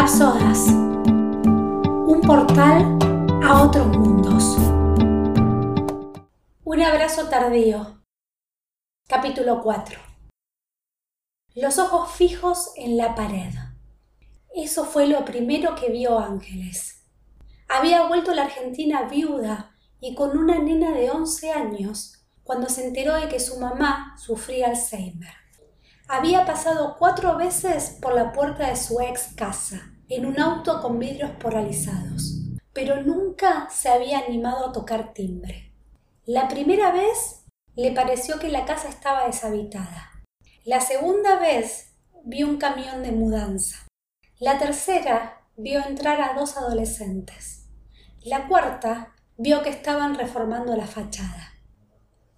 Rapsodas. Un portal a otros mundos. Un abrazo tardío. Capítulo 4. Los ojos fijos en la pared. Eso fue lo primero que vio Ángeles. Había vuelto la Argentina viuda y con una nena de 11 años cuando se enteró de que su mamá sufría Alzheimer. Había pasado cuatro veces por la puerta de su ex casa, en un auto con vidrios polarizados, pero nunca se había animado a tocar timbre. La primera vez le pareció que la casa estaba deshabitada. La segunda vez vio un camión de mudanza. La tercera vio entrar a dos adolescentes. La cuarta vio que estaban reformando la fachada.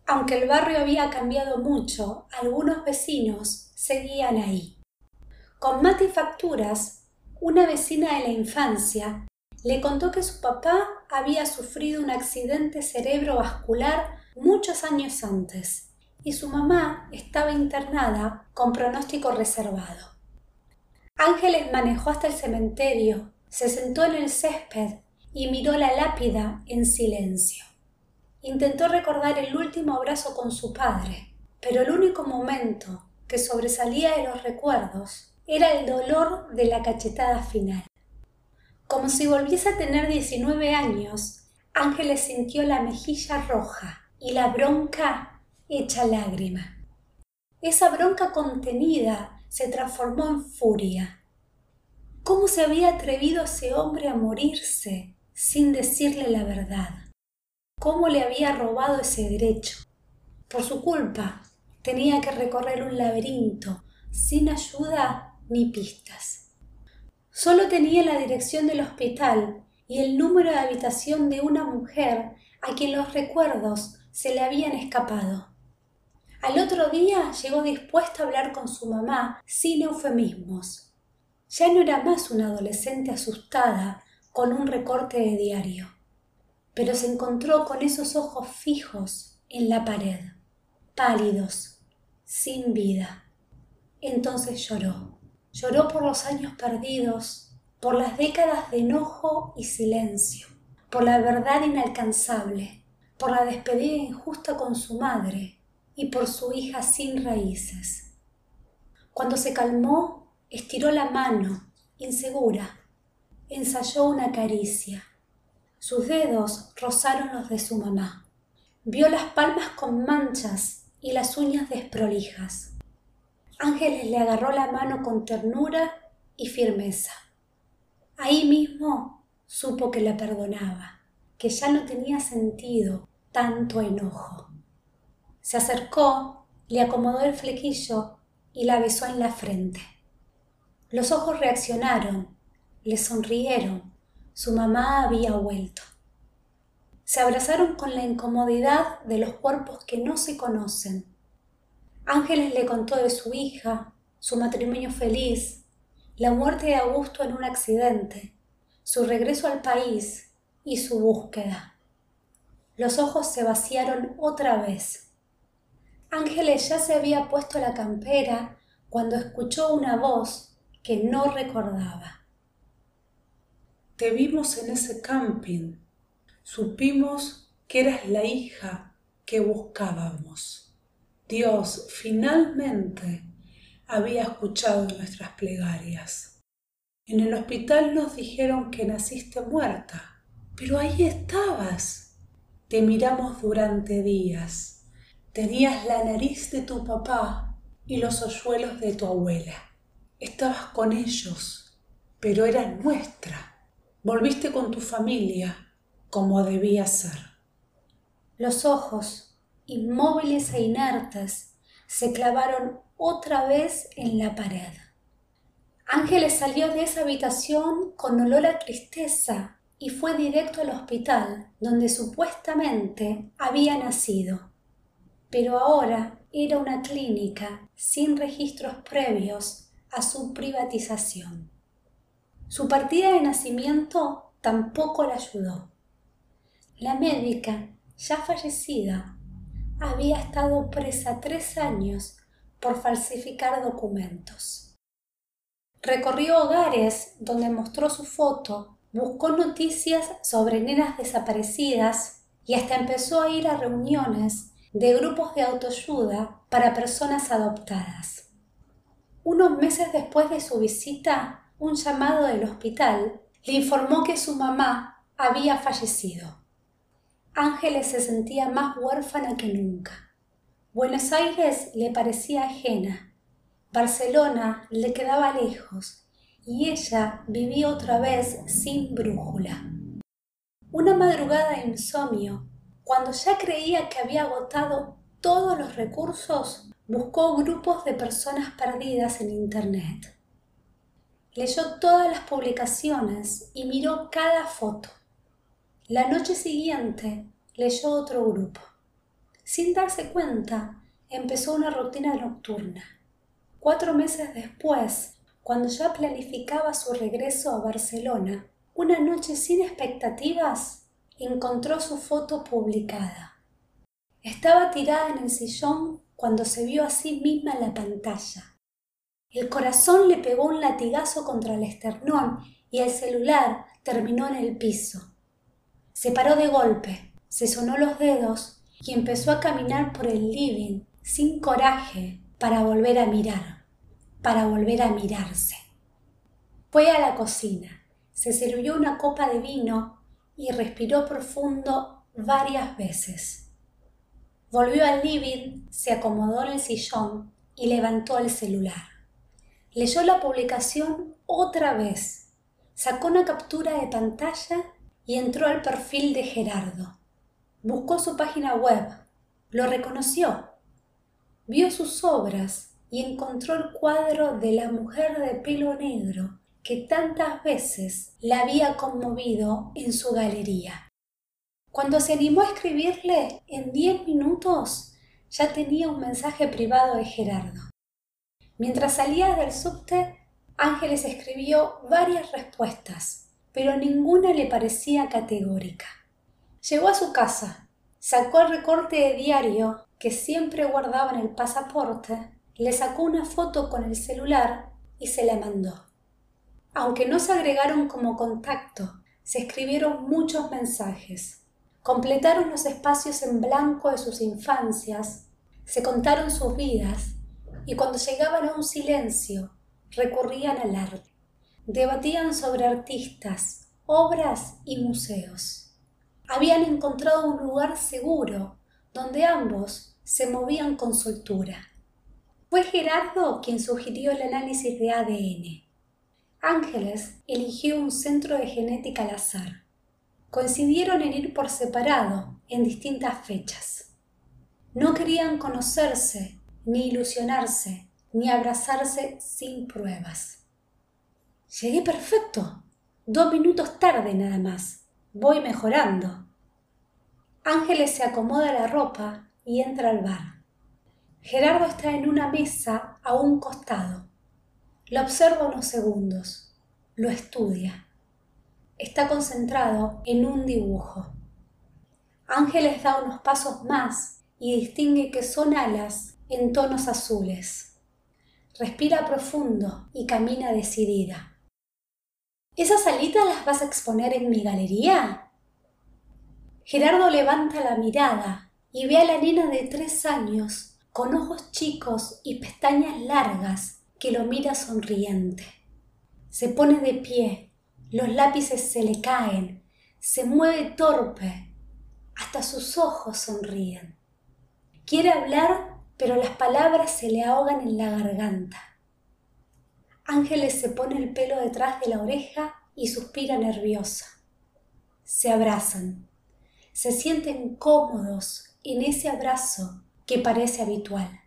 Aunque el barrio había cambiado mucho, algunos vecinos seguían ahí. Con mate y facturas, una vecina de la infancia le contó que su papá había sufrido un accidente cerebrovascular muchos años antes y su mamá estaba internada con pronóstico reservado. Ángeles manejó hasta el cementerio, se sentó en el césped y miró la lápida en silencio. Intentó recordar el último abrazo con su padre, pero el único momento que sobresalía de los recuerdos era el dolor de la cachetada final. Como si volviese a tener 19 años, Ángeles sintió la mejilla roja y la bronca hecha lágrima. Esa bronca contenida se transformó en furia. ¿Cómo se había atrevido ese hombre a morirse sin decirle la verdad? cómo le había robado ese derecho. Por su culpa, tenía que recorrer un laberinto sin ayuda ni pistas. Solo tenía la dirección del hospital y el número de habitación de una mujer a quien los recuerdos se le habían escapado. Al otro día llegó dispuesta a hablar con su mamá sin eufemismos. Ya no era más una adolescente asustada con un recorte de diario pero se encontró con esos ojos fijos en la pared, pálidos, sin vida. Entonces lloró. Lloró por los años perdidos, por las décadas de enojo y silencio, por la verdad inalcanzable, por la despedida injusta con su madre y por su hija sin raíces. Cuando se calmó, estiró la mano, insegura, ensayó una caricia sus dedos rozaron los de su mamá. Vio las palmas con manchas y las uñas desprolijas. Ángeles le agarró la mano con ternura y firmeza. Ahí mismo supo que la perdonaba, que ya no tenía sentido tanto enojo. Se acercó, le acomodó el flequillo y la besó en la frente. Los ojos reaccionaron, le sonrieron su mamá había vuelto. Se abrazaron con la incomodidad de los cuerpos que no se conocen. Ángeles le contó de su hija, su matrimonio feliz, la muerte de Augusto en un accidente, su regreso al país y su búsqueda. Los ojos se vaciaron otra vez. Ángeles ya se había puesto la campera cuando escuchó una voz que no recordaba. Te vimos en ese camping. Supimos que eras la hija que buscábamos. Dios finalmente había escuchado nuestras plegarias. En el hospital nos dijeron que naciste muerta, pero ahí estabas. Te miramos durante días. Tenías la nariz de tu papá y los hoyuelos de tu abuela. Estabas con ellos, pero eran nuestra. Volviste con tu familia como debía ser. Los ojos, inmóviles e inertes, se clavaron otra vez en la pared. Ángeles salió de esa habitación con olor a tristeza y fue directo al hospital donde supuestamente había nacido. Pero ahora era una clínica sin registros previos a su privatización. Su partida de nacimiento tampoco la ayudó. La médica, ya fallecida, había estado presa tres años por falsificar documentos. Recorrió hogares donde mostró su foto, buscó noticias sobre nenas desaparecidas y hasta empezó a ir a reuniones de grupos de autoayuda para personas adoptadas. Unos meses después de su visita, un llamado del hospital le informó que su mamá había fallecido. Ángeles se sentía más huérfana que nunca. Buenos Aires le parecía ajena, Barcelona le quedaba lejos y ella vivía otra vez sin brújula. Una madrugada de insomnio, cuando ya creía que había agotado todos los recursos, buscó grupos de personas perdidas en Internet. Leyó todas las publicaciones y miró cada foto. La noche siguiente leyó otro grupo. Sin darse cuenta, empezó una rutina nocturna. Cuatro meses después, cuando ya planificaba su regreso a Barcelona, una noche sin expectativas, encontró su foto publicada. Estaba tirada en el sillón cuando se vio a sí misma en la pantalla. El corazón le pegó un latigazo contra el esternón y el celular terminó en el piso. Se paró de golpe, se sonó los dedos y empezó a caminar por el living sin coraje para volver a mirar, para volver a mirarse. Fue a la cocina, se sirvió una copa de vino y respiró profundo varias veces. Volvió al living, se acomodó en el sillón y levantó el celular. Leyó la publicación otra vez, sacó una captura de pantalla y entró al perfil de Gerardo. Buscó su página web, lo reconoció, vio sus obras y encontró el cuadro de la mujer de pelo negro que tantas veces la había conmovido en su galería. Cuando se animó a escribirle, en diez minutos ya tenía un mensaje privado de Gerardo. Mientras salía del subte, Ángeles escribió varias respuestas, pero ninguna le parecía categórica. Llegó a su casa, sacó el recorte de diario que siempre guardaba en el pasaporte, le sacó una foto con el celular y se la mandó. Aunque no se agregaron como contacto, se escribieron muchos mensajes completaron los espacios en blanco de sus infancias, se contaron sus vidas y cuando llegaban a un silencio recurrían al arte. Debatían sobre artistas, obras y museos. Habían encontrado un lugar seguro donde ambos se movían con soltura. Fue Gerardo quien sugirió el análisis de ADN. Ángeles eligió un centro de genética al azar coincidieron en ir por separado en distintas fechas. No querían conocerse, ni ilusionarse, ni abrazarse sin pruebas. Llegué perfecto. Dos minutos tarde nada más. Voy mejorando. Ángeles se acomoda la ropa y entra al bar. Gerardo está en una mesa a un costado. Lo observa unos segundos. Lo estudia está concentrado en un dibujo. Ángeles da unos pasos más y distingue que son alas en tonos azules. Respira profundo y camina decidida. ¿Esas alitas las vas a exponer en mi galería? Gerardo levanta la mirada y ve a la nena de tres años con ojos chicos y pestañas largas que lo mira sonriente. Se pone de pie los lápices se le caen, se mueve torpe, hasta sus ojos sonríen. Quiere hablar, pero las palabras se le ahogan en la garganta. Ángeles se pone el pelo detrás de la oreja y suspira nerviosa. Se abrazan. Se sienten cómodos en ese abrazo que parece habitual.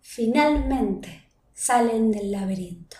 Finalmente salen del laberinto.